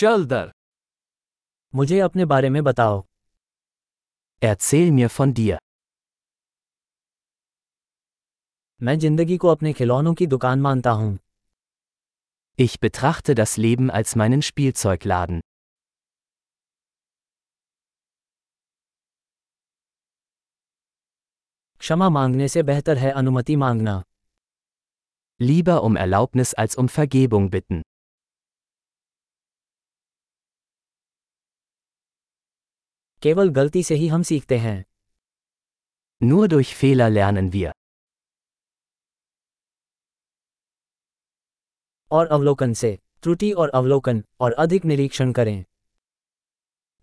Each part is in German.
चल दर मुझे अपने बारे में बताओ Erzähl mir von dir. मैं जिंदगी को अपने खिलौनों की दुकान मानता हूँ Ich betrachte das Leben als meinen Spielzeugladen. क्षमा मांगने से बेहतर है अनुमति मांगना Lieber um Erlaubnis als um Vergebung bitten. केवल गलती से ही हम सीखते हैं Nur durch Fehler lernen wir. और अवलोकन से त्रुटि और अवलोकन और अधिक निरीक्षण करें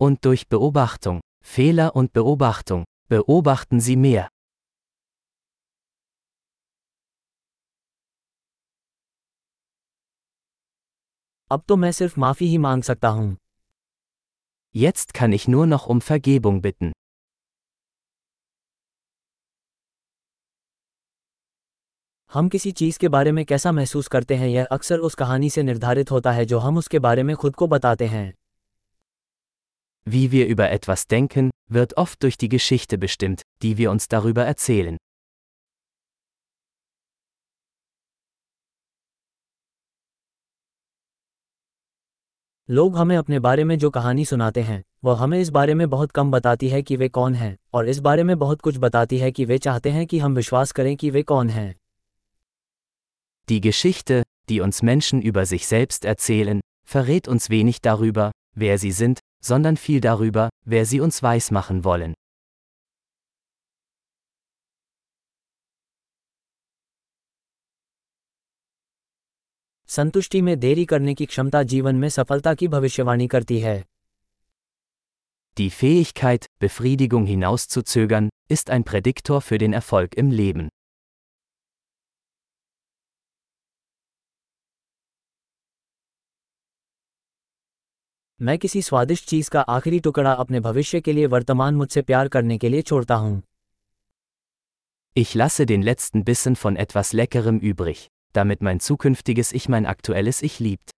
Und durch Beobachtung, Fehler und Beobachtung, beobachten Sie mehr. अब तो मैं सिर्फ़ माफ़ी ही मांग सकता हूँ Jetzt kann ich nur noch um Vergebung bitten. हम किसी चीज के बारे में कैसा महसूस करते हैं यह अक्सर उस कहानी से निर्धारित होता है जो हम उसके बारे में खुद को बताते हैं Wie wir über etwas denken, wird oft durch die Geschichte bestimmt, die wir uns darüber erzählen. लोग हमें अपने बारे में जो कहानी सुनाते हैं वह हमें इस बारे में बहुत कम बताती है कि वे कौन हैं और इस बारे में बहुत कुछ बताती है कि वे चाहते हैं कि हम विश्वास करें कि वे कौन हैं Die Geschichte, die uns Menschen über sich selbst erzählen, verrät uns wenig darüber, wer sie sind, sondern viel darüber, wer sie uns weismachen wollen. संतुष्टि में देरी करने की क्षमता जीवन में सफलता की भविष्यवाणी करती है Die Fähigkeit, Befriedigung hinauszuzögern, ist ein Prädiktor für den Erfolg im Leben. मैं किसी स्वादिष्ट चीज़ का आखिरी टुकड़ा अपने भविष्य के लिए वर्तमान मुझसे प्यार करने के लिए छोड़ता हूँ Ich lasse den letzten Bissen von etwas Leckerem übrig, damit mein zukünftiges Ich mein aktuelles Ich liebt.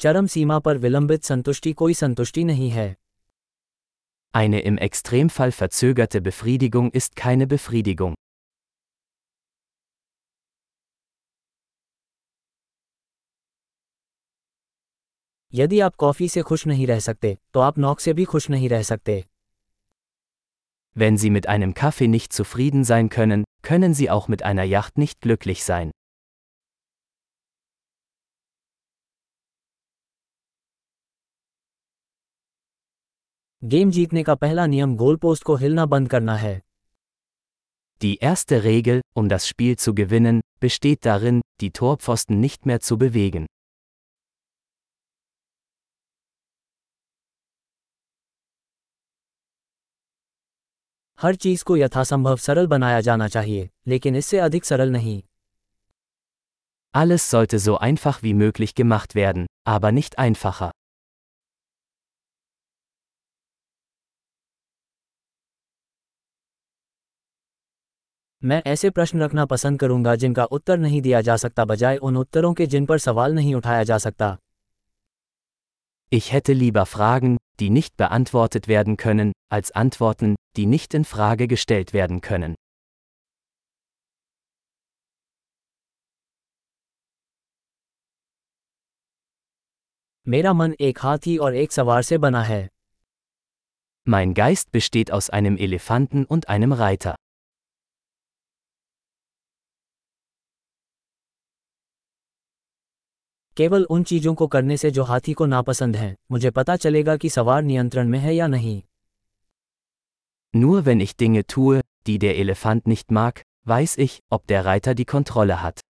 चरम सीमा पर विलंबित संतुष्टि कोई संतुष्टि नहीं है Eine im Extremfall verzögerte Befriedigung ist keine Befriedigung. यदि आप कॉफी से खुश नहीं रह सकते तो आप नौक से भी खुश नहीं रह सकते Wenn Sie mit einem Kaffee nicht zufrieden sein können, können Sie auch mit einer Yacht nicht glücklich sein. Game जीतने का पहला नियम गोल पोस्ट को हिलना बंद करना है Die erste Regel, um das Spiel zu gewinnen, besteht darin, die Torpfosten nicht mehr zu bewegen. हर चीज़ को यथासंभव सरल बनाया जाना चाहिए लेकिन इससे अधिक सरल नहीं Alles sollte so einfach wie möglich gemacht werden, aber nicht einfacher. मैं ऐसे प्रश्न रखना पसंद करूँगा जिनका उत्तर नहीं दिया जा सकता बजाय उन उत्तरों के जिन पर सवाल नहीं उठाया जा सकता Ich hätte lieber Fragen, die nicht beantwortet werden können, als Antworten, die nicht in Frage gestellt werden können. मेरा मन एक हाथी और एक सवार से बना है Mein Geist besteht aus einem Elefanten und einem Reiter. केवल उन चीजों को करने से जो हाथी को नापसंद हैं मुझे पता चलेगा कि सवार नियंत्रण में है या नहीं Nur wenn ich Dinge tue, die der Elefant nicht mag, weiß ich, ob der Reiter die Kontrolle hat.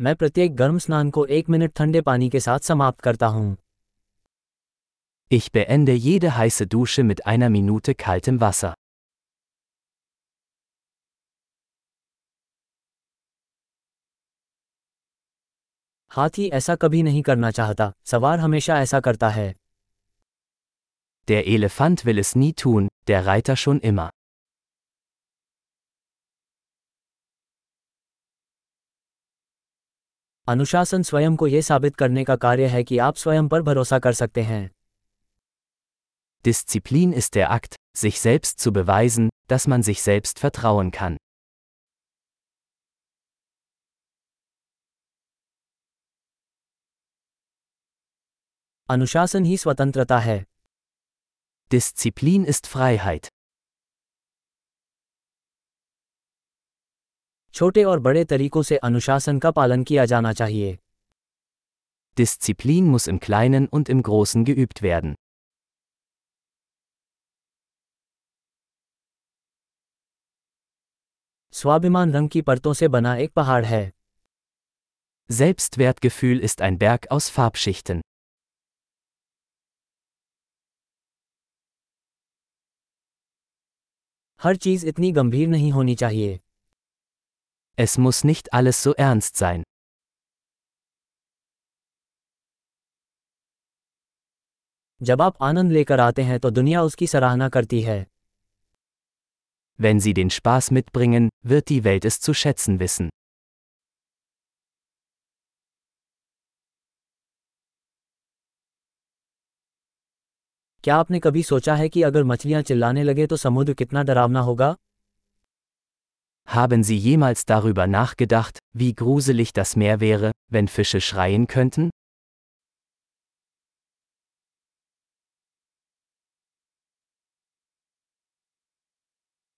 मैं प्रत्येक गर्म स्नान को एक मिनट ठंडे पानी के साथ समाप्त करता हूँ Ich beende jede heiße Dusche mit einer Minute kaltem Wasser. हाथी ऐसा कभी नहीं करना चाहता सवार हमेशा ऐसा करता है Der Elefant will es nie tun, der Reiter schon immer. अनुशासन स्वयं को यह साबित करने का कार्य है कि आप स्वयं पर भरोसा कर सकते हैं Disziplin ist der Akt, sich selbst zu beweisen, dass man sich selbst vertrauen kann. अनुशासन ही स्वतंत्रता है डिसिप्लिन इस्ट फ्राइहाइट छोटे और बड़े तरीकों से अनुशासन का पालन किया जाना चाहिए डिसिप्लिन मुस इम क्लाइनन उन इम ग्रोसन geübt werden. स्वाभिमान रंग की परतों से बना एक पहाड़ है Selbstwertgefühl ist ein Berg aus Farbschichten. हर चीज इतनी गंभीर नहीं होनी चाहिए Es muss nicht alles so ernst sein. जब आप आनंद लेकर आते हैं तो दुनिया उसकी सराहना करती है Wenn Sie den Spaß mitbringen, wird die Welt es zu schätzen wissen. क्या आपने कभी सोचा है कि अगर मछलियां चिल्लाने लगे तो समुद्र कितना डरावना होगा Haben Sie jemals darüber nachgedacht, wie gruselig das Meer wäre, wenn Fische schreien könnten?